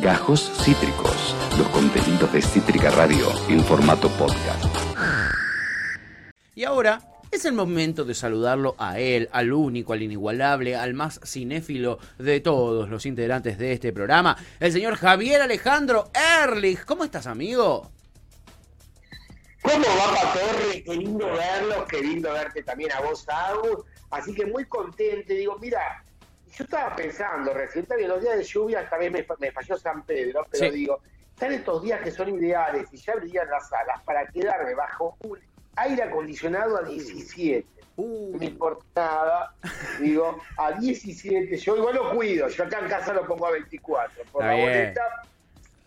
Gajos Cítricos, los contenidos de Cítrica Radio en formato podcast. Y ahora es el momento de saludarlo a él, al único, al inigualable, al más cinéfilo de todos los integrantes de este programa, el señor Javier Alejandro Erlich. ¿Cómo estás, amigo? ¿Cómo va, Patorre? Qué lindo verlo, qué lindo verte también a vos, Agus. Así que muy contento. Digo, mira, yo estaba pensando recién, también los días de lluvia también me, me falló San Pedro, pero Sí. digo, están estos días que son ideales y ya brillan las salas para quedarme bajo un aire acondicionado a 17. Uh, No importa nada, digo, a 17, yo igual lo cuido, yo acá en casa lo pongo a 24, por Está la bien. boleta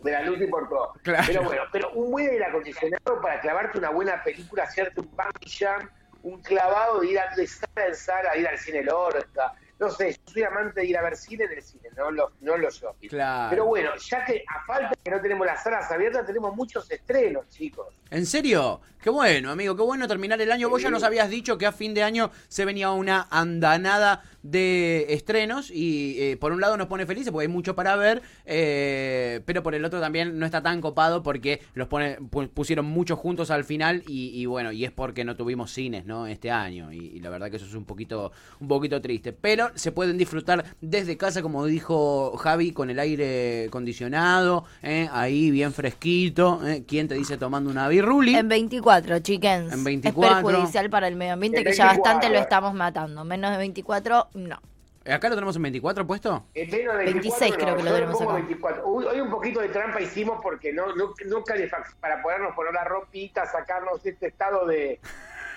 de la luz y por todo. Claro. Pero bueno, pero un buen aire acondicionado para clavarte una buena película, hacerte un bungee jump, un clavado de ir a, de sala en sala, ir al cine Lorca. No sé, yo soy amante de ir a ver cine en el cine, no los, no los shopping. Claro. Pero bueno, ya que a falta que no tenemos las salas abiertas, tenemos muchos estrenos, chicos. ¿En serio? Qué bueno, amigo, qué bueno terminar el año. Vos ya nos habías dicho que a fin de año se venía una andanada de estrenos y eh, por un lado nos pone felices porque hay mucho para ver, eh, pero por el otro también no está tan copado porque los pone, pu- pusieron muchos juntos al final y, y bueno, y es porque no tuvimos cines, ¿no? Este año y, y la verdad que eso es un poquito, un poquito triste. Pero se pueden disfrutar desde casa, como dijo Javi, con el aire acondicionado, ¿eh? ahí bien fresquito. ¿eh? ¿Quién te dice tomando una birruli? En 24, chickens. En 24. Es perjudicial para el medio ambiente, En que ya 24. bastante lo estamos matando. Menos de 24, no. ¿Acá lo tenemos en 24 puesto? En menos de 26 creo que lo tenemos acá. 24. Hoy, hoy un poquito de trampa hicimos porque no, no, no calefac- para podernos poner la ropita, sacarnos este estado de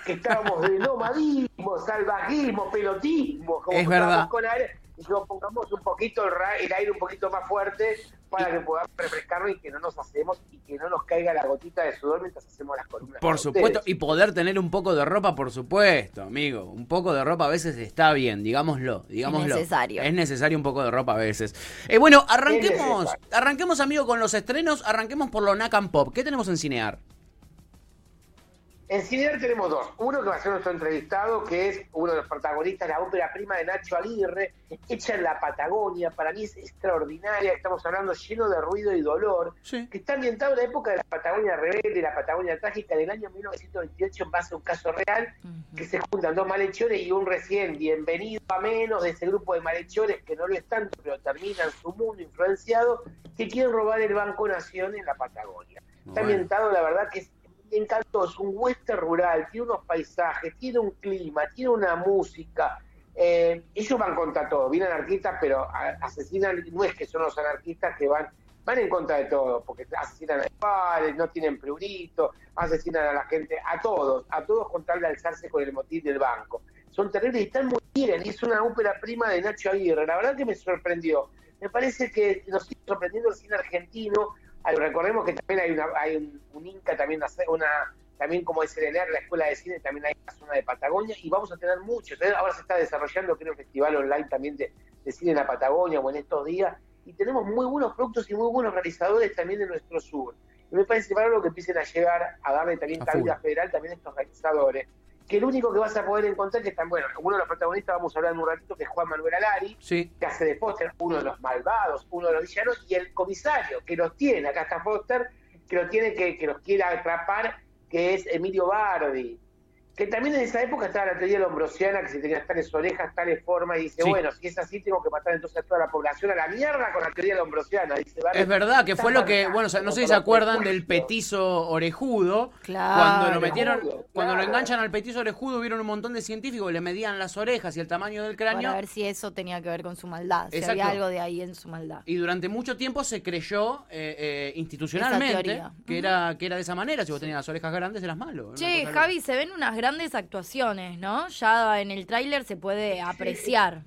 que estábamos de nomadismo, salvajismo, pelotismo, como Es verdad. con aire, y yo pongamos un poquito el, aire un poquito más fuerte para que podamos refrescarnos y que no nos hacemos y que no nos caiga la gotita de sudor mientras hacemos las columnas. Por supuesto, ustedes. y poder tener un poco de ropa, por supuesto, amigo. Un poco de ropa a veces está bien, digámoslo, digámoslo. necesario. Es necesario un poco de ropa a veces. Eh, bueno, arranquemos, arranquemos, amigo, con los estrenos. Arranquemos por lo Nakam Pop. ¿Qué tenemos en Cinear? En Cinear tenemos dos. Uno que va a ser nuestro entrevistado, que es uno de los protagonistas de la ópera prima de Nacho Aguirre, hecha en la Patagonia. Para mí es extraordinaria. Estamos hablando lleno de ruido y dolor. Sí. Que está ambientado en la época de la Patagonia rebelde, la Patagonia trágica del año 1928 en base a un caso real que se juntan dos malhechores y un recién bienvenido a menos de ese grupo de malhechores que no lo es tanto, pero terminan su mundo influenciado, que quieren robar el Banco Nación en la Patagonia. Está Bueno. ambientado, la verdad, que es es un western rural, tiene unos paisajes, tiene un clima, tiene una música. Eh, ellos van contra todo, vienen anarquistas, pero asesinan, no es que son los anarquistas que van, van en contra de todo, porque asesinan a padres, no tienen prurito, asesinan a la gente, a todos, a todos con tal de alzarse con el motín del banco. Son terribles y están muy bien, y es una ópera prima de Nacho Aguirre, la verdad que me sorprendió. Me parece que nos sigue sorprendiendo el cine argentino, recordemos que también hay una hay un, un Inca también una, una también como es Serenar, la escuela de cine también hay una zona de Patagonia y vamos a tener muchos ¿eh? ahora se está desarrollando creo un festival online también de, de cine en la Patagonia o en estos días y tenemos muy buenos productos y muy buenos realizadores también de nuestro sur y me parece bárbaro que empiecen a llegar a darle también A cabida full. federal también a estos realizadores que el único que vas a poder encontrar que están bueno uno de los protagonistas vamos a hablar en un ratito que es Juan Manuel Alari Sí. que hace de Foster uno de los malvados, uno de los villanos, y el comisario que los tiene, acá está Foster, que los tiene que, que los quiere atrapar, que es Emilio Bardi. Que también en esa época estaba la teoría lombrosiana, que si tenía tales orejas, tales formas, y dice, Sí. bueno, si es así, tengo que matar entonces a toda la población a la mierda con la teoría lombrosiana, dice. Es verdad que fue lo que, bueno, o sea, no sé si se acuerdan del petizo orejudo. Claro. Cuando lo metieron, Orejudo, cuando lo enganchan al petizo orejudo, vieron un montón de científicos, le medían las orejas y el tamaño del cráneo. Para ver si eso tenía que ver con su maldad. Si Exacto. había algo de ahí en su maldad. Y durante mucho tiempo se creyó eh, eh, institucionalmente que era que era de esa manera. Si vos tenías las orejas grandes, eras malo. Che, Javi, se ven unas grandes actuaciones, ¿no? Ya en el tráiler se puede apreciar.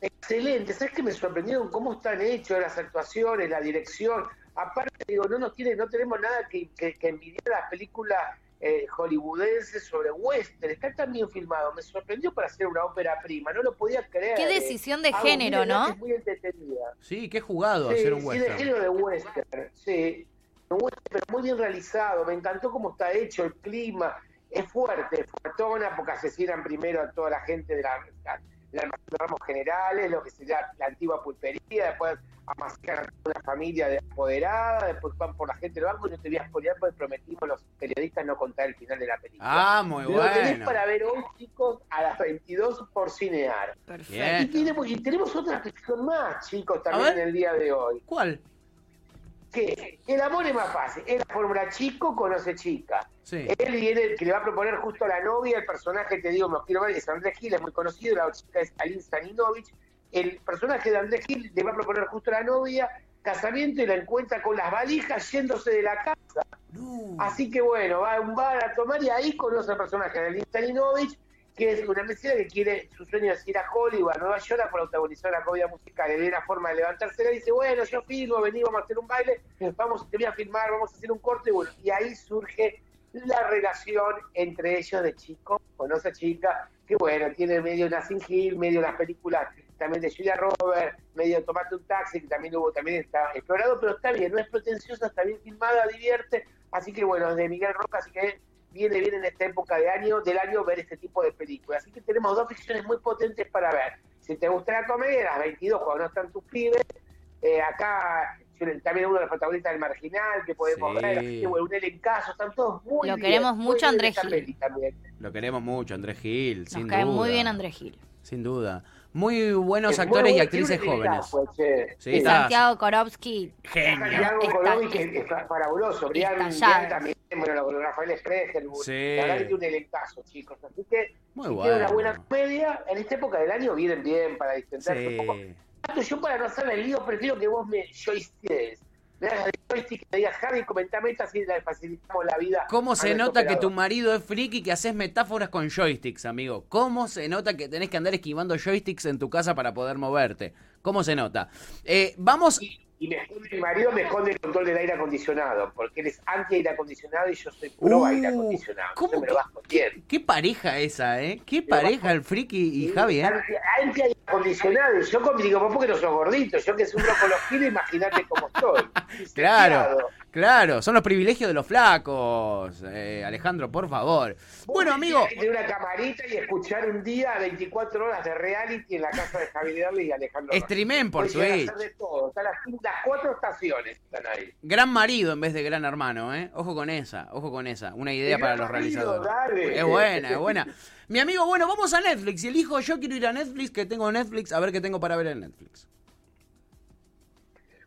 Excelente, ¿sabes que me sorprendieron cómo están hechas las actuaciones, la dirección? Aparte, digo, no nos tiene, no tenemos nada que, que, que envidiar a las películas eh, hollywoodenses sobre western. Está tan bien filmado, me sorprendió para hacer una ópera prima, no lo podía creer. Qué decisión de género, ¿no? Es muy entretenida. Sí, qué jugado Sí, hacer un sí, western. de género de western, sí. Western, pero muy bien realizado. Me encantó cómo está hecho, el clima. Es fuerte, es fuertona, porque asesinan primero a toda la gente de la, almacén de ramos generales, lo que sería la antigua pulpería, después amasican a una familia de apoderada, después van por la gente del banco y no te voy a spoilear porque prometimos los periodistas no contar el final de la película. Ah, muy Lo tenés bueno. para ver hoy, chicos, a las 22 por Cinear. Perfecto. Bien. Y tenemos, y tenemos otra ficción más, chicos, también en el día de hoy. ¿Cuál? Que el amor es más fácil. Es la fórmula chico conoce chica. Sí. Él viene, que le va a proponer justo a la novia, el personaje, te digo, me los quiero ver, es Andrés Gil, es muy conocido, la chica es Alin Staninovich. El personaje de Andrés Gil le va a proponer justo a la novia casamiento y la encuentra con las valijas yéndose de la casa. No. Así que bueno, va a un bar a tomar y ahí conoce al personaje de Alin Staninovich, que es una mesera que quiere, su sueño es ir a Hollywood, a Nueva York, a protagonizar una comedia musical. Le ve una forma de levantarse y dice, bueno, yo filmo, vení, vamos a hacer un baile, vamos, te voy a filmar, vamos a hacer un corte, y y ahí surge la relación entre ellos de chico, conoce a chica, que bueno, tiene medio Nassim Hill, medio las películas también de Julia Roberts, medio Tomate un taxi, que también hubo, también está explorado, pero está bien, no es pretenciosa, está bien filmada, divierte, así que bueno, de Miguel Roca, así que viene bien en esta época de año, del año ver este tipo de películas. Así que tenemos dos ficciones muy potentes para ver. Si te gusta la comedia, las 22 cuando no están tus pibes, eh, acá también uno de los protagonistas del Marginal que podemos Sí. ver, así que bueno, un elencazo, están todos muy Lo bien, queremos mucho, Andrés Gil. también. Lo queremos mucho, Andrés Gil, Nos sin cae duda. muy bien Andrés Gil. Sin duda. Muy buenos Es muy actores y actrices jóvenes. elencazo, che. Sí, Sí. está- Santiago Korowski. Genio. Santiago que es fabuloso. Brian, también, bueno, Rafael Sprecher. Sí. La verdad que un elencazo, chicos. Así que Muy si bueno. una buena comedia, en esta época del año vienen bien para distenderse un poco. Sí. Yo para no hacerme el lío prefiero que vos me joystickes. Joystick, digas, Javi, comentame esta le facilitamos la vida. ¿Cómo se nota que tu marido es friki y que haces metáforas con joysticks, amigo? ¿Cómo se nota que tenés que andar esquivando joysticks en tu casa para poder moverte? ¿Cómo se nota? Eh, vamos. Y, y me esconde, mi marido me esconde el control del aire acondicionado, porque él es anti aire acondicionado y yo soy pro Uh, aire acondicionado. ¿cómo me lo vas escondiendo. Qué pareja esa, ¿eh? Qué Me pareja el friki y Javi, ¿eh? Anti, anti aire acondicionado. Y yo como digo, vos porque no sos gordito, yo que sufro con los kilos, imagínate cómo estoy. Claro. Claro, son los privilegios de los flacos, eh, Alejandro, por favor. Bueno, amigo, tener una camarita y escuchar un día 24 horas de reality en la casa de Javier y Alejandro. Streamen por Twitch. hacer de todo. Están las, las cuatro estaciones están ahí. Gran marido en vez de gran hermano, ¿eh? Ojo con esa, ojo con esa. Una idea para los marido, realizadores. dale. Es buena, es buena. Mi amigo, bueno, vamos a Netflix. Y elijo, yo quiero ir a Netflix, que tengo Netflix, a ver qué tengo para ver en Netflix.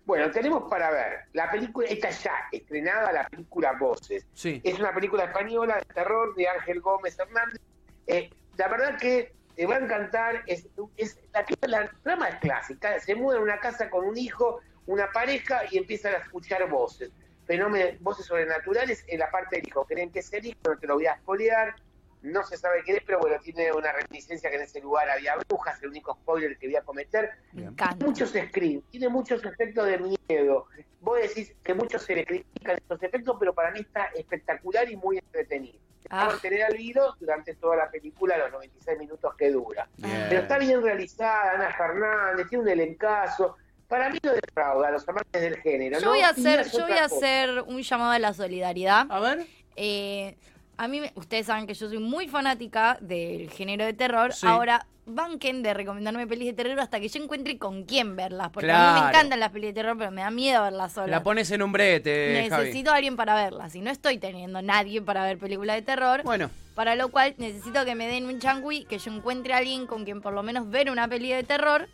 Bueno, tenemos para ver la película, esta ya estrenada, la película Voces. Sí. Es una película española de terror de Ángel Gómez Hernández. Eh, la verdad que te va a encantar. Es, es- la, la trama es clásica. Se muda en una casa con un hijo, una pareja y empiezan a escuchar voces. Fenómenos, voces sobrenaturales en la parte del hijo. Creen que es el hijo, no te lo voy a spoilear. No se sabe quién es, pero bueno, tiene una reminiscencia que en ese lugar había brujas, el único spoiler que voy a cometer Bien. muchos screens, tiene muchos efectos de miedo. Vos decís que muchos se le critican estos efectos, pero para mí está espectacular y muy entretenido. Te va a Ah. mantener al hilo durante toda la película, los 96 minutos que dura. Bien. Pero está bien realizada, Ana Fernández, tiene un elencazo. Para mí no defrauda a los amantes del género. Yo ¿no? voy a hacer, yo voy a hacer un llamado a la solidaridad. A ver. Eh, a mí, me- ustedes saben que yo soy muy fanática del género de terror. Sí. Ahora, banquen de recomendarme pelis de terror hasta que yo encuentre con quién verlas. Porque a mí me encantan las pelis de terror, pero me da miedo verlas solas. La pones en un brete, Javi. Necesito a alguien para verlas. Y no estoy teniendo nadie para ver películas de terror. Bueno, Para lo cual necesito que me den un changui, que yo encuentre a alguien con quien por lo menos ver una peli de terror.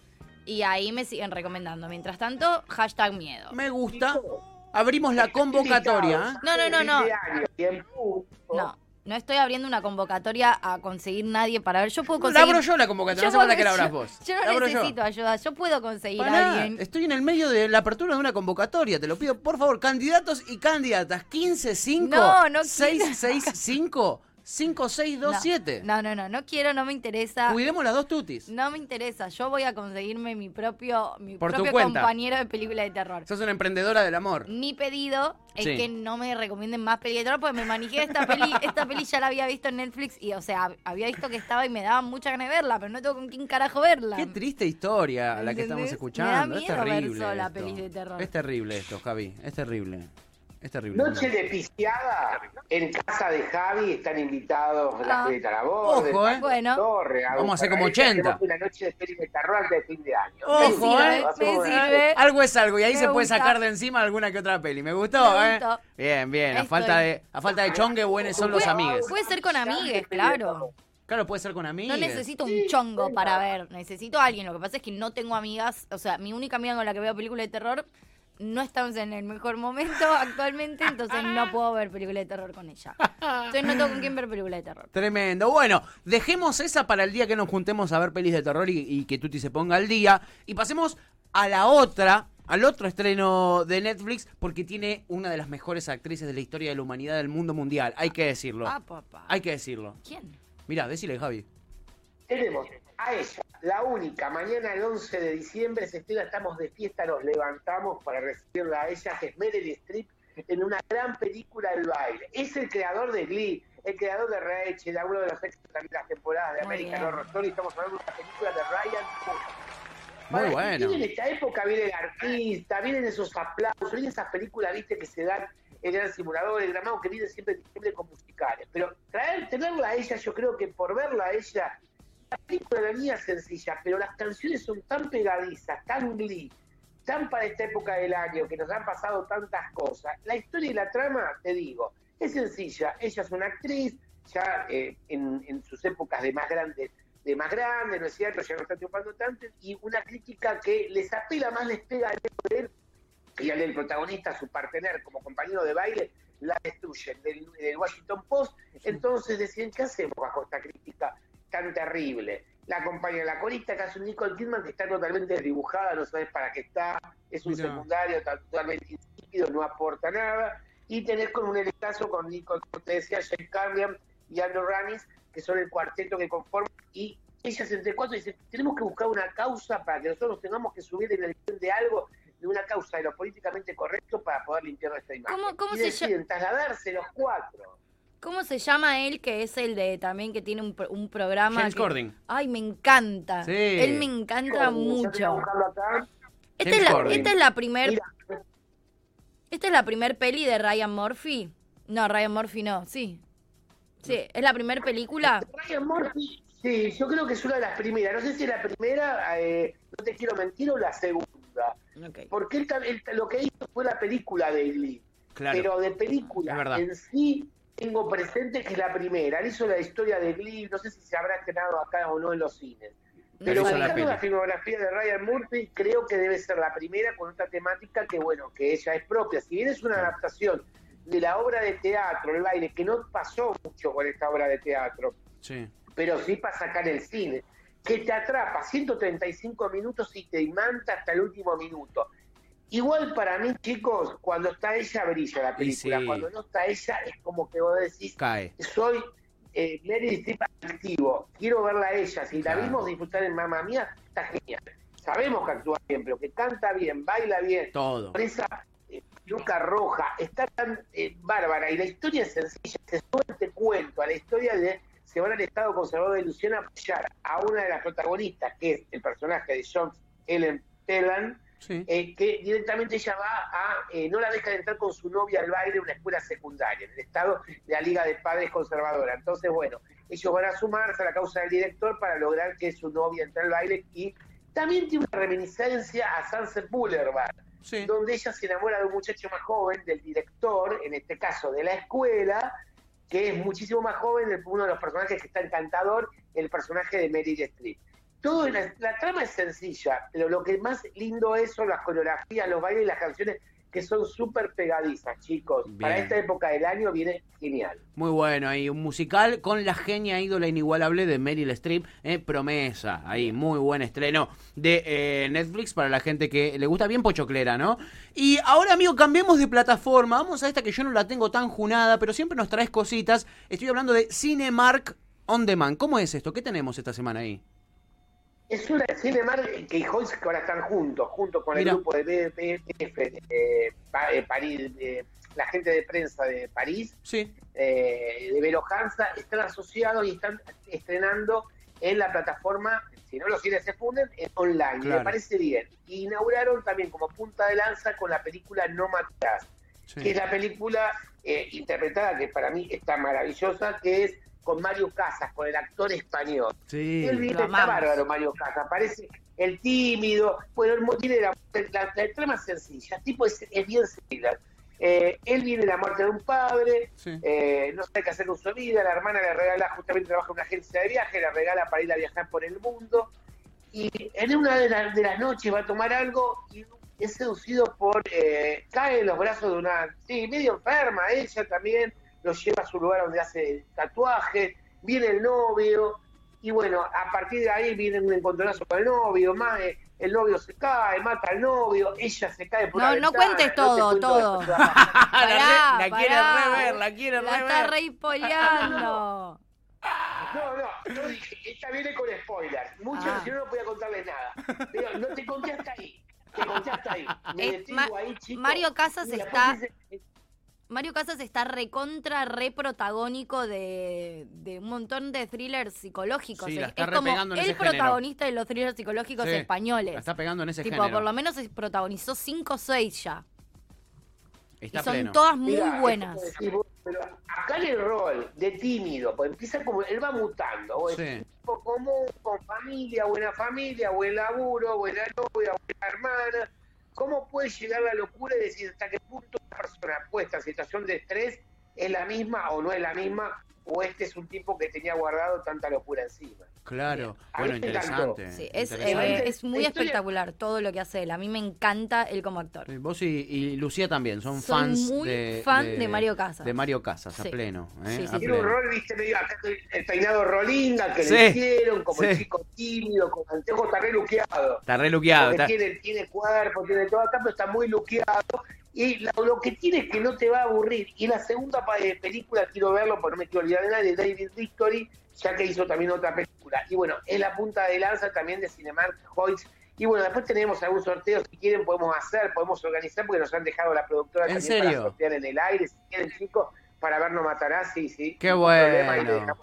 Y ahí me siguen recomendando. Mientras tanto, hashtag miedo. me gusta. Abrimos la convocatoria. ¿eh? No, no, no, no. No, no estoy abriendo una convocatoria a conseguir nadie para ver. Yo puedo La conseguir. abro yo la convocatoria, no hace falta que la abras yo- vos. Yo La no abro yo. necesito ayuda. Yo puedo conseguir Pará, a alguien. estoy en el medio de la apertura de una convocatoria, te lo pido, por favor, candidatos y candidatas, 155 No, no quiero. 665 5627. No, no, no, no quiero, no me interesa. Cuidemos las dos tutis. No me interesa. Yo voy a conseguirme mi propio, mi Por tu propio cuenta. compañero de película de terror. Sos una emprendedora del amor. Mi pedido es Sí. que no me recomienden más peli de terror porque me manejé esta peli. esta peli ya la había visto en Netflix y, o sea, había visto que estaba y me daba mucha ganas de verla, pero no tengo con quién carajo verla. Qué triste historia la que ¿Entendés? estamos Me da escuchando. Es miedo ver terrible. sola esto. pelis de terror. Es terrible esto, Javi. Es terrible. Es terrible. Noche de piciada en casa de Javi están invitados la Ah. Julieta Laborde, Ojo, ¿eh? Bueno. Torre, Vamos a hacer como Parragués, 80. hacemos Una noche de peli de de fin de año. Ojo, me ¿eh? sirve, Hacemos me una- sirve. Algo es algo y ahí Me se puede sacar de encima alguna que otra peli. Me gustó, Me ¿eh? gustó. Bien, bien. A Estoy. falta de, a falta de chongue, buenos son los amigues. Puede ser con amigues, claro. Claro, puede ser con No amigues. necesito un chongo para ver, necesito a alguien. Lo que pasa es que no tengo amigas, o sea, mi única amiga con la que veo películas de terror no estamos en el mejor momento actualmente, entonces no puedo ver películas de terror con ella. Entonces no tengo con quién ver películas de terror. Tremendo. Bueno, dejemos esa para el día que nos juntemos a ver pelis de terror y, y que Tuti se ponga al día. Y pasemos a la otra, al otro estreno de Netflix, porque tiene una de las mejores actrices de la historia de la humanidad del mundo mundial. Hay que decirlo. Ah, papá. Hay que decirlo. ¿Quién? Mirá, decile, Javi. Tenemos a ella, la única, mañana el 11 de diciembre se estrena, estamos de fiesta, nos levantamos para recibirla a ella, que es Meryl Streep, en una gran película del baile. Es el creador de Glee, el creador de Rachel, uno de los éxitos también de las temporadas de Muy American. Horror Story, estamos hablando de una película de Ryan. Muy Para bueno. En esta época viene el artista, vienen esos aplausos, vienen esas películas, viste, que se dan el gran simulador, el gramado, que viene siempre en diciembre con musicales. Pero traer, tenerla a ella, yo creo que por verla a ella, la película de la niña es sencilla, pero las canciones son tan pegadizas, tan glee, tan para esta época del año, que nos han pasado tantas cosas. La historia y la trama, te digo, es sencilla. Ella es una actriz, ya eh, en, en sus épocas de más grande, de más grande, ¿no es cierto? Ya no está triunfando tanto, y una crítica que les apela más, les pega al él y al del protagonista, su partener como compañero de baile, la destruyen del, del Washington Post. Entonces decían, ¿qué hacemos bajo esta crítica tan terrible? La acompaña la corista que hace un Nicole Kidman que está totalmente desdibujada, no sabes para qué está, es un Mirá. secundario totalmente insípido, no aporta nada. Y tenés con un elencazo con Nicole, como te decía, Jake Carlian y Andrew Ramis, que son el cuarteto que conforman, y ellas entre cuatro dicen, tenemos que buscar una causa para que nosotros tengamos que subir en la elección de algo, de una causa de lo políticamente correcto para poder limpiar nuestra imagen. ¿Cómo- cómo y se deciden trasladarse los cuatro. ¿Cómo se llama él que es el de también que tiene un, pro- un programa? James que- Corden. Ay, me encanta. Sí. Él me encanta mucho. buscarlo acá. Esta es, la, esta es la primer, Mira, esta es la primer peli de Ryan Murphy. No, Ryan Murphy no, sí. Sí, es la primer película. Ryan Murphy, sí, yo creo que es una de las primeras. No sé si es la primera, eh, no te quiero mentir, o la segunda. Ok. Porque él, él- lo que hizo fue la película de Glee. Claro. Pero de película verdad. en sí tengo presente que es la primera. Él hizo la historia de Glee, no sé si se habrá estrenado acá o no en los cines. Pero la buscando peli. la, filmografía de Ryan Murphy, creo que debe ser la primera con otra temática que, bueno, que ella es propia. Si bien es una adaptación de la obra de teatro, el baile, que no pasó mucho con esta obra de teatro, Sí. pero sí pasa acá en el cine, que te atrapa 135 minutos y te imanta hasta el último minuto. Igual para mí, chicos, cuando está ella brilla la película, sí. cuando no está ella es como que vos decís, Cae. soy eh, Meryl Streep activo, quiero verla a ella, si Claro. la vimos disfrutar en Mamma Mía, está genial. Sabemos que actúa bien, pero que canta bien, baila bien, Todo. con esa eh, roja, está tan eh, bárbara y la historia es sencilla, se sube este cuento a la historia de se van al estado conservador de Luciana a apoyar a una de las protagonistas, que es el personaje de John Ellen Tellan, Sí. eh, que directamente ella va a, eh, no la deja de entrar con su novia al baile en una escuela secundaria, en el estado de la Liga de Padres Conservadora. Entonces, bueno, ellos van a sumarse a la causa del director para lograr que su novia entre al baile y también tiene una reminiscencia a Sunset Boulevard, Sí. donde ella se enamora de un muchacho más joven, del director, en este caso de la escuela, que es muchísimo más joven, uno de los personajes que está encantador, el personaje de Meryl Streep. Todo la, la trama es sencilla, pero lo que más lindo es son las coreografías, los bailes y las canciones que son súper pegadizas, chicos. Para esta época del año viene genial. Muy bueno, ahí un musical con la genia ídola inigualable de Meryl Streep, eh, promesa, ahí muy buen estreno de eh, Netflix para la gente que le gusta bien pochoclera, ¿no? Y ahora, amigo, cambiemos de plataforma, vamos a esta que yo no la tengo tan junada, pero siempre nos traes cositas. Estoy hablando de Cinemark On Demand. ¿Cómo es esto? ¿Qué tenemos esta semana ahí? Es una Cinemar que y Joyce que ahora están juntos, junto con el grupo de Pa- eh, París, de la gente de prensa de París, Sí. eh, de Vero Hansa, están asociados y están estrenando en la plataforma, si no los cines se funden, en online. Claro. Me parece bien. Y inauguraron también como punta de lanza con la película No Matarás. Sí. que es la película eh, interpretada, que para mí está maravillosa, que es con Mario Casas, con el actor español. Sí. Él viene, Lo está amamos. bárbaro Mario Casas, parece el tímido, bueno, tiene la, la, la trama es sencilla, el tipo es, es bien similar. Eh, él viene de la muerte de un padre, Sí. eh, no sabe qué hacer con su vida, la hermana le regala, justamente trabaja en una agencia de viaje, le regala para ir a viajar por el mundo, y en una de, las- de las noches va a tomar algo y es seducido por, eh, cae en los brazos de una, sí, medio enferma, ella también, lo lleva a su lugar donde hace tatuajes, viene el novio, y bueno, a partir de ahí viene un encontronazo con el novio, más el novio se cae, mata al novio, ella se cae por No, la no ventana, cuentes te todo, todo. la, Pará, la quiere pará. rever, la quiere La está rever. re spoileando. No, no, yo dije, esta viene con spoilers. Muchos, Ah. si no, no podía contarles nada. Digo, no te conté hasta ahí. Te conté hasta ahí. Me Eh, Ma- ahí, chicos. Mario Casas está- es- Mario Casas está recontra, re protagónico de, de un montón de thrillers psicológicos. Sí, la es está es como en el ese género. protagonista de los thrillers psicológicos Sí, españoles. La está pegando en ese tipo, género. por lo menos protagonizó 5 o 6 ya. Está y son pleno. todas muy Mirá, buenas. vos, Pero acá en el rol de tímido, pues empieza como, él va mutando. vos Sí. tipo común, con familia, buena familia, buen laburo, buena novia, buena hermana. ¿Cómo puede llegar la locura y decir hasta qué punto una persona puesta en situación de estrés es la misma o no es la misma? O este es un tipo que tenía guardado tanta locura encima. Claro. A Bueno, interesante. Sí, es, interesante. eh, es muy espectacular todo lo que hace él. A mí me encanta él como actor. Sí, Vos y, y Lucía también, son Soy fans muy de, fan de Mario Casas. De Mario Casas, a Sí. pleno. ¿eh? Sí, sí, a sí. Tiene un pleno. rol, viste, medio acá el peinado rolinga que Sí, le hicieron, como el chico tímido, con anteojos, está re luqueado. Está re luqueado. Está- tiene, tiene cuerpo, tiene todo acá, pero está muy luqueado. Y lo, lo que tiene es que no te va a aburrir. Y la segunda eh, película, quiero verlo, porque no me quiero olvidar de nadie, David Victory, ya que hizo también otra película. Y bueno, es la punta de lanza también de Cinemark Hoyts. Y bueno, después tenemos algún sorteo, si quieren podemos hacer, podemos organizar, porque nos han dejado la productora ¿En también serio? para sortear en el aire, si quieren chicos, para vernos matará, sí, sí. Qué bueno.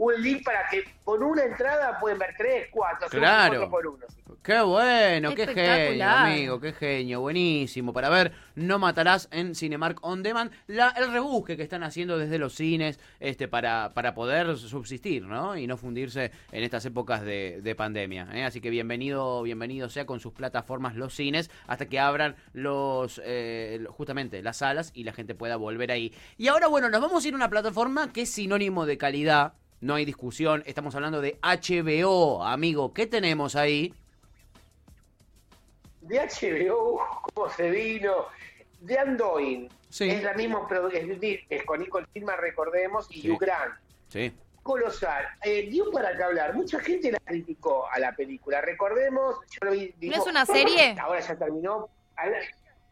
Un link para que con una entrada pueden ver tres, cuatro, Claro. cuatro por uno. Qué bueno, qué genio, amigo, qué genio, buenísimo. Para ver, no matarás en Cinemark On Demand, la, el rebusque que están haciendo desde los cines este, para, para poder subsistir, ¿no? Y no fundirse en estas épocas de, de pandemia. ¿eh? Así que bienvenido, bienvenido sea con sus plataformas los cines hasta que abran los eh, justamente las salas y la gente pueda volver ahí. Y ahora, bueno, nos vamos a ir a una plataforma que es sinónimo de calidad. No hay discusión, estamos hablando de HBO, amigo. ¿Qué tenemos ahí? de HBO, cómo se vino, de Andoin, Sí. es la misma es, es con Nicole Kidman, recordemos, y Sí. Hugh Grant. Sí. Colosal. Eh, dio para qué hablar. Mucha gente la criticó a la película. Recordemos, yo lo vi. ¿No es una serie? Ahora ya terminó.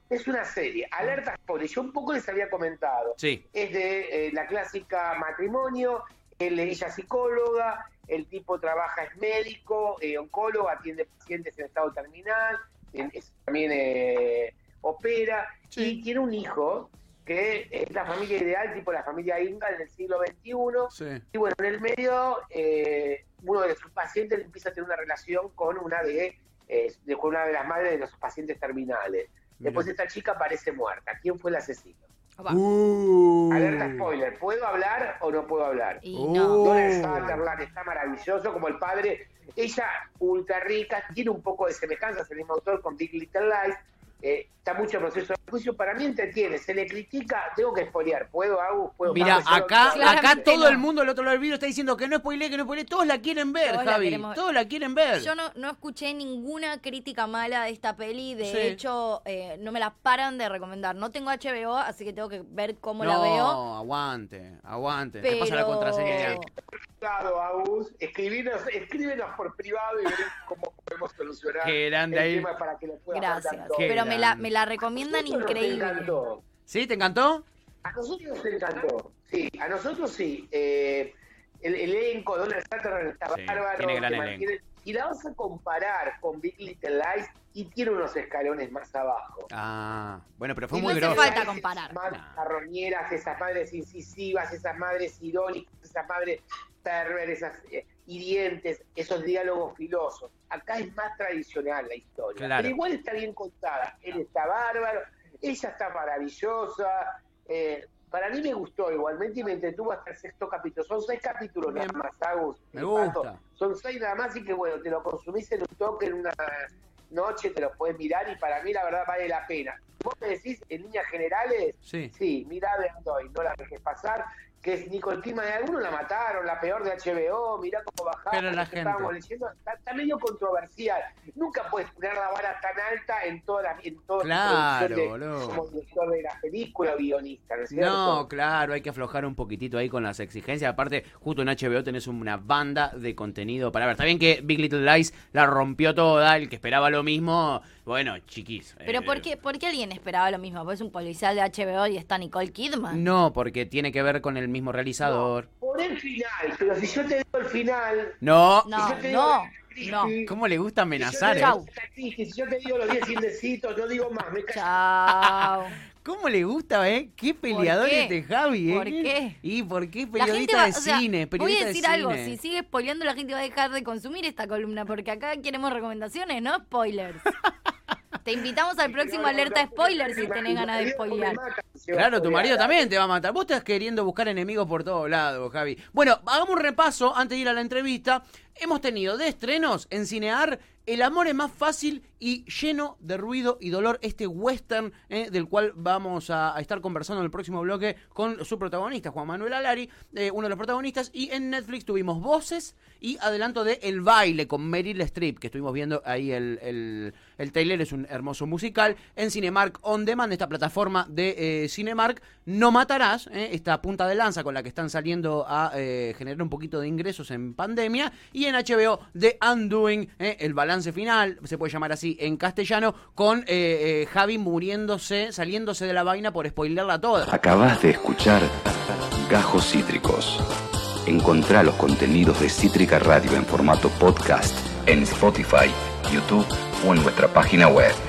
Es una serie. Alerta spoiler. Yo un poco les había comentado. Sí. Es de eh, la clásica matrimonio. Él, ella es psicóloga. El tipo trabaja, es médico, eh, oncólogo, atiende pacientes en estado terminal. es- también eh, opera. Sí. Y tiene un hijo que es la familia ideal, tipo la familia Inga en el siglo XXI. Sí. Y bueno, en el medio, eh, uno de sus pacientes empieza a tener una relación con una de, eh, de- con una de las madres de los pacientes terminales. Después Mira. esta chica aparece muerta. ¿Quién fue el asesino? Uh. Alerta spoiler. ¿Puedo hablar o no puedo hablar? Y Uh. no. Donald Sutherland está maravilloso como el padre. Ella, ultra rica, tiene un poco de semejanza, es el mismo autor con Big Little Lies. Eh, está mucho proceso de juicio. Para mí entretiene, se le critica. Tengo que spoilear. ¿Puedo, Agus? ¿Puedo? Mira, no- acá, acá todo no. el mundo del otro lado del video está diciendo que no spoilee, que no spoilee. Todos la quieren ver, Todos la Javi. queremos. Todos la quieren ver. Yo no, no escuché ninguna crítica mala de esta peli. De Sí. hecho, eh, no me la paran de recomendar. No tengo HBO, así que tengo que ver cómo la no, veo. aguante, aguante. Te Pero... pasa la contraseña. Eh, escríbenos por privado y veremos cómo podemos solucionar Qué grande el ahí. tema para que le pueda Gracias. Qué Pero me la, me la recomiendan nos increíble. encantó. ¿Sí? ¿Te encantó? A nosotros nos encantó. Sí, a nosotros sí. Eh, el, el elenco, Donald Sutherland está Sí, bárbaro. tiene gran te mantiene- Y la vas a comparar con Big Little Lies y tiene unos escalones más abajo. Ah, bueno, pero fue Y muy no hace grosso. falta Esas comparar. madres No. carroñeras, esas madres incisivas, esas madres irónicas, esas madres perversas, eh, hirientes, esos diálogos filosos. Acá es más tradicional la historia. Claro. Pero igual está bien contada. Él está bárbaro. Ella está maravillosa. eh, para mí me gustó igualmente y me entretuvo hasta el sexto capítulo. Son seis capítulos nada Bien. más, Agus. Me gusta. Pato. Son seis nada más y que bueno, te lo consumís en un toque, en una noche, te lo puedes mirar y para mí la verdad vale la pena. Vos me decís en líneas generales, Sí. sí, mirá hoy, no la dejes pasar, que es Nicole Kidman, de algunos la mataron, la peor de HBO, mirá cómo bajaba. Pero la que estábamos gente- leyendo, está, está medio controversial. Nunca puedes poner la vara tan alta en todas las en toda tu Claro, boludo. como director de la película o guionista, ¿no es cierto? No, claro, hay que aflojar un poquitito ahí con las exigencias. Aparte, justo en HBO tenés una banda de contenido para ver. Está bien que Big Little Lies la rompió toda, el que esperaba lo mismo. Bueno, chiquis. Pero eh, ¿por qué, ¿por qué alguien esperaba lo mismo? Pues es un policial de HBO y está Nicole Kidman. No, porque tiene que ver con el mismo realizador. Por el final, pero si yo te digo el final. No. No, si yo no, no. si ¿Cómo le gusta yo amenazar? eh? digo la actriz, Si yo te digo los 10 indecitos, no digo más, me. Chao. ¿Cómo le gusta, eh? ¿Qué peleador qué? este Javi, eh? ¿Por qué? ¿Y por qué La periodista gente va, de o sea, cine? voy Periodista a decir de algo, cine. si sigue spoileando la gente va a dejar de consumir esta columna, porque acá queremos recomendaciones, no spoilers. Te invitamos al próximo alerta spoiler si tenés ganas de spoilear. Claro, tu marido también te va a matar. Vos estás queriendo buscar enemigos por todos lados, Javi. Bueno, hagamos un repaso antes de ir a la entrevista. Hemos tenido de estrenos en Cinear El amor es más fácil y lleno de ruido y dolor. Este western eh, del cual vamos a, estar conversando en el próximo bloque con su protagonista, Juan Manuel Alari, eh, uno de los protagonistas. Y en Netflix tuvimos voces y adelanto de El baile con Meryl Streep, que estuvimos viendo ahí el, el, el trailer. Es un hermoso musical. En Cinemark On Demand, esta plataforma de eh, Cinemark, No Matarás, eh, esta punta de lanza con la que están saliendo a eh, generar un poquito de ingresos en pandemia. Y en HBO, The Undoing, eh, el balance final, se puede llamar así en castellano, con Javi muriéndose, saliéndose de la vaina por spoilerla toda. Acabas de escuchar Gajos Cítricos. Encontrá los contenidos de Cítrica Radio en formato podcast en Spotify, YouTube o en nuestra página web.